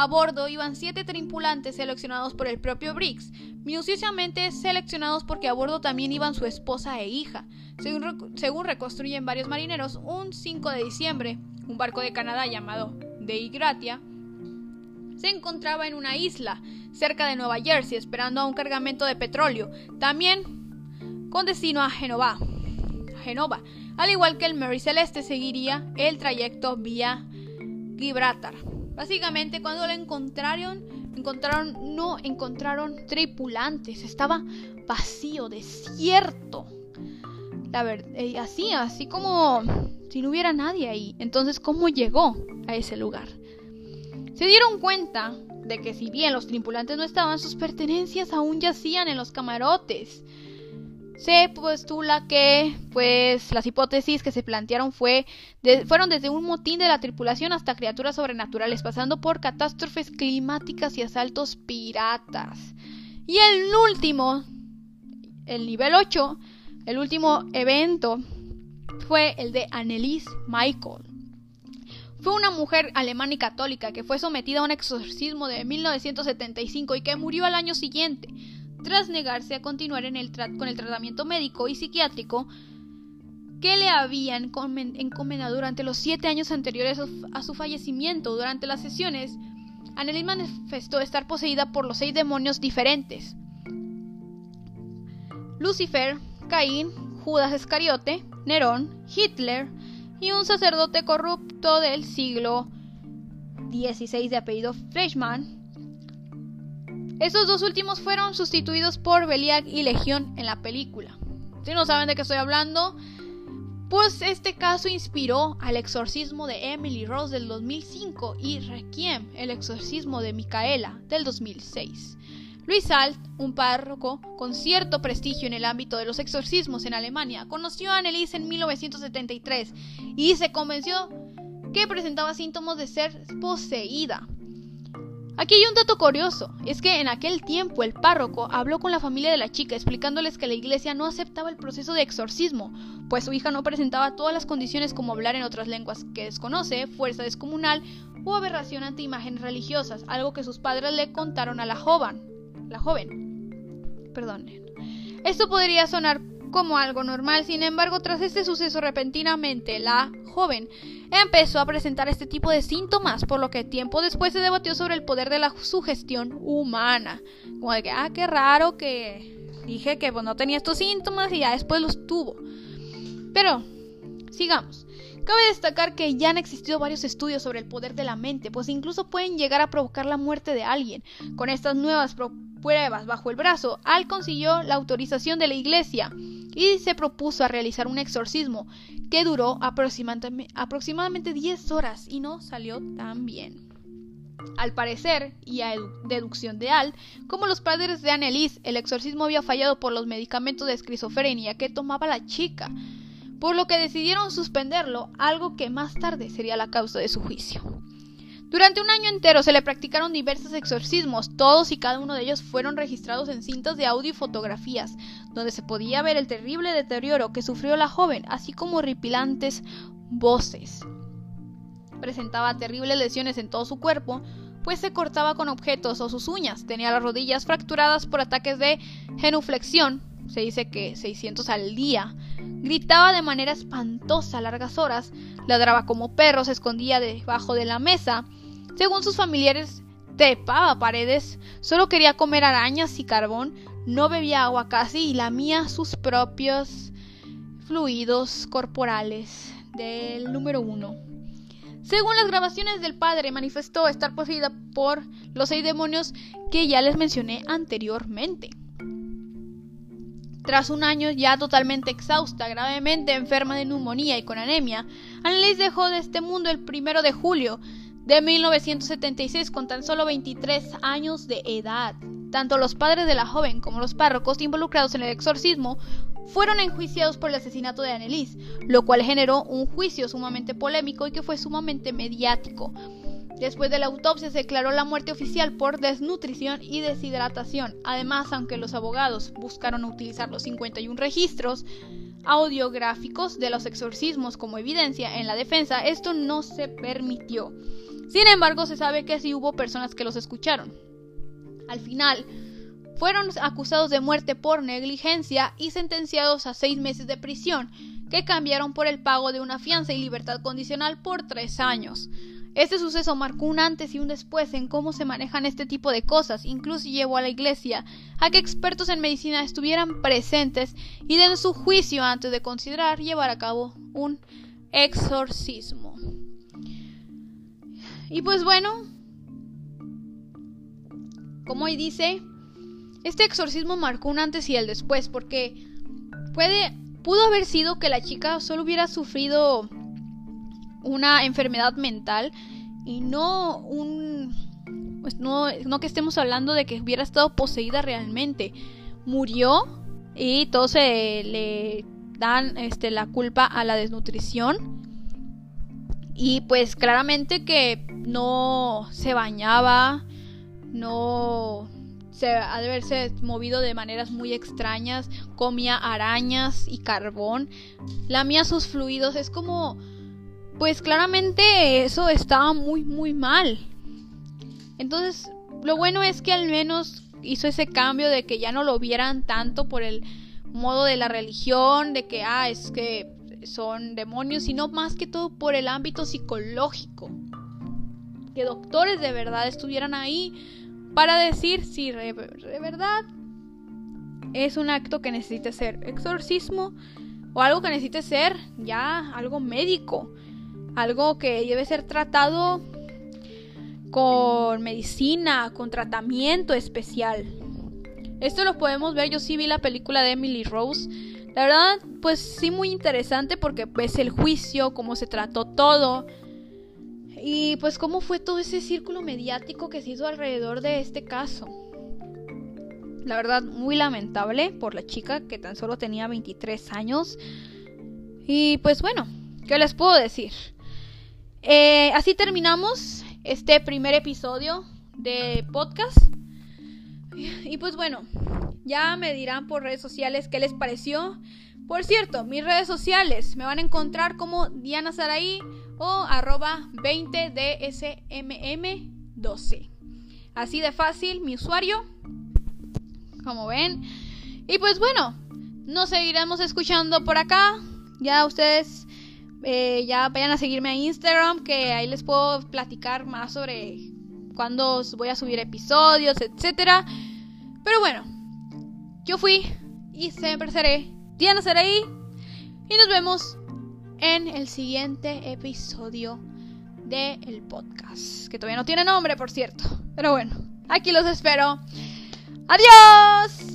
[SPEAKER 1] A bordo iban siete tripulantes seleccionados por el propio Briggs, minuciosamente seleccionados porque a bordo también iban su esposa e hija. Según, reconstruyen varios marineros, un 5 de diciembre, un barco de Canadá llamado Dei Gratia se encontraba en una isla cerca de Nueva Jersey esperando a un cargamento de petróleo, también con destino a Genova. Genova, al igual que el Mary Celeste seguiría el trayecto vía Gibraltar. Básicamente, cuando lo encontraron, encontraron, no encontraron tripulantes, estaba vacío, desierto. La verdad, eh, así, así como si no hubiera nadie ahí. Entonces, ¿cómo llegó a ese lugar? Se dieron cuenta de que si bien los tripulantes no estaban, sus pertenencias aún yacían en los camarotes. Se postula que, pues, las hipótesis que se plantearon fue fueron desde un motín de la tripulación hasta criaturas sobrenaturales, pasando por catástrofes climáticas y asaltos piratas. Y el último, el nivel 8, el último evento fue el de Annelies Michael. Fue una mujer alemana y católica que fue sometida a un exorcismo de 1975 y que murió al año siguiente, tras negarse a continuar con el tratamiento médico y psiquiátrico que le habían encomendado durante los siete años anteriores a su fallecimiento. Durante las sesiones, Annelies manifestó estar poseída por los seis demonios diferentes. Lucifer, Caín, Judas Iscariote, Nerón, Hitler, y un sacerdote corrupto del siglo XVI de apellido Fleischmann. Estos dos últimos fueron sustituidos por Belial y Legión en la película. Si no saben de qué estoy hablando, pues este caso inspiró al exorcismo de Emily Rose del 2005 y Requiem, el exorcismo de Micaela del 2006. Luis Salt, un párroco con cierto prestigio en el ámbito de los exorcismos en Alemania, conoció a Annelies en 1973 y se convenció que presentaba síntomas de ser poseída. Aquí hay un dato curioso, es que en aquel tiempo el párroco habló con la familia de la chica explicándoles que la iglesia no aceptaba el proceso de exorcismo, pues su hija no presentaba todas las condiciones como hablar en otras lenguas que desconoce, fuerza descomunal o aberración ante imágenes religiosas, algo que sus padres le contaron a la joven la joven. Perdonen. Esto podría sonar como algo normal, sin embargo, tras este suceso repentinamente, la joven empezó a presentar este tipo de síntomas, por lo que tiempo después se debatió sobre el poder de la sugestión humana. Como de que, ah, qué raro que dije que pues, no tenía estos síntomas y ya después los tuvo. Pero, sigamos. Cabe destacar que ya han existido varios estudios sobre el poder de la mente, pues incluso pueden llegar a provocar la muerte de alguien. Con estas nuevas pruebas bajo el brazo, Al consiguió la autorización de la iglesia y se propuso a realizar un exorcismo que duró aproximadamente 10 horas y no salió tan bien. Al parecer, y a deducción de Al, como los padres de Annelies, el exorcismo había fallado por los medicamentos de esquizofrenia que tomaba la chica, por lo que decidieron suspenderlo, algo que más tarde sería la causa de su juicio. Durante un año entero se le practicaron diversos exorcismos, todos y cada uno de ellos fueron registrados en cintas de audio y fotografías, donde se podía ver el terrible deterioro que sufrió la joven, así como horripilantes voces. Presentaba terribles lesiones en todo su cuerpo, pues se cortaba con objetos o sus uñas, tenía las rodillas fracturadas por ataques de genuflexión, se dice que 600 al día, gritaba de manera espantosa largas horas, ladraba como perro, se escondía debajo de la mesa, según sus familiares, trepaba paredes, solo quería comer arañas y carbón, no bebía agua casi y lamía sus propios fluidos corporales. Del número uno. Según las grabaciones del padre, manifestó estar poseída por los seis demonios que ya les mencioné anteriormente. Tras un año ya totalmente exhausta, gravemente enferma de neumonía y con anemia, Annelies dejó de este mundo el primero de julio de 1976 con tan solo 23 años de edad. Tanto los padres de la joven como los párrocos involucrados en el exorcismo fueron enjuiciados por el asesinato de Annelies, lo cual generó un juicio sumamente polémico y que fue sumamente mediático. Después de la autopsia se declaró la muerte oficial por desnutrición y deshidratación. Además, aunque los abogados buscaron utilizar los 51 registros audiográficos de los exorcismos como evidencia en la defensa, esto no se permitió. Sin embargo, se sabe que sí hubo personas que los escucharon. Al final, fueron acusados de muerte por negligencia y sentenciados a seis meses de prisión, que cambiaron por el pago de una fianza y libertad condicional por tres años. Este suceso marcó un antes y un después en cómo se manejan este tipo de cosas, incluso llevó a la iglesia a que expertos en medicina estuvieran presentes y den su juicio antes de considerar llevar a cabo un exorcismo. Y pues bueno, como hoy dice, este exorcismo marcó un antes y el después, porque puede, pudo haber sido que la chica solo hubiera sufrido una enfermedad mental y no un pues no, no que estemos hablando de que hubiera estado poseída realmente. Murió y todos se le dan este, la culpa a la desnutrición. Y pues claramente que no se bañaba, no se ha de haberse movido de maneras muy extrañas, comía arañas y carbón, lamía sus fluidos, es como pues claramente eso estaba muy muy mal. Entonces, lo bueno es que al menos hizo ese cambio de que ya no lo vieran tanto por el modo de la religión, de que, ah, es que son demonios, sino más que todo por el ámbito psicológico. Que doctores de verdad estuvieran ahí para decir si de verdad es un acto que necesite ser exorcismo o algo que necesite ser ya algo médico, algo que debe ser tratado con medicina, con tratamiento especial. Esto lo podemos ver, yo sí vi la película de Emily Rose. La verdad, pues sí muy interesante porque ves el juicio, cómo se trató todo. Y pues cómo fue todo ese círculo mediático que se hizo alrededor de este caso. La verdad, muy lamentable por la chica que tan solo tenía 23 años. Y pues bueno, ¿qué les puedo decir? Eh, así terminamos este primer episodio de podcast. Y pues bueno, ya me dirán por redes sociales qué les pareció. Por cierto, mis redes sociales me van a encontrar como Diana Saraí o arroba 20dsmm12. Así de fácil mi usuario, como ven. Y pues bueno, nos seguiremos escuchando por acá. Ya ustedes eh, ya vayan a seguirme a Instagram, que ahí les puedo platicar más sobre cuándo voy a subir episodios, etcétera. Pero bueno, yo fui y siempre seré Diana Saraí. Y nos vemos en el siguiente episodio del podcast. Que todavía no tiene nombre, por cierto. Pero bueno, aquí los espero. ¡Adiós!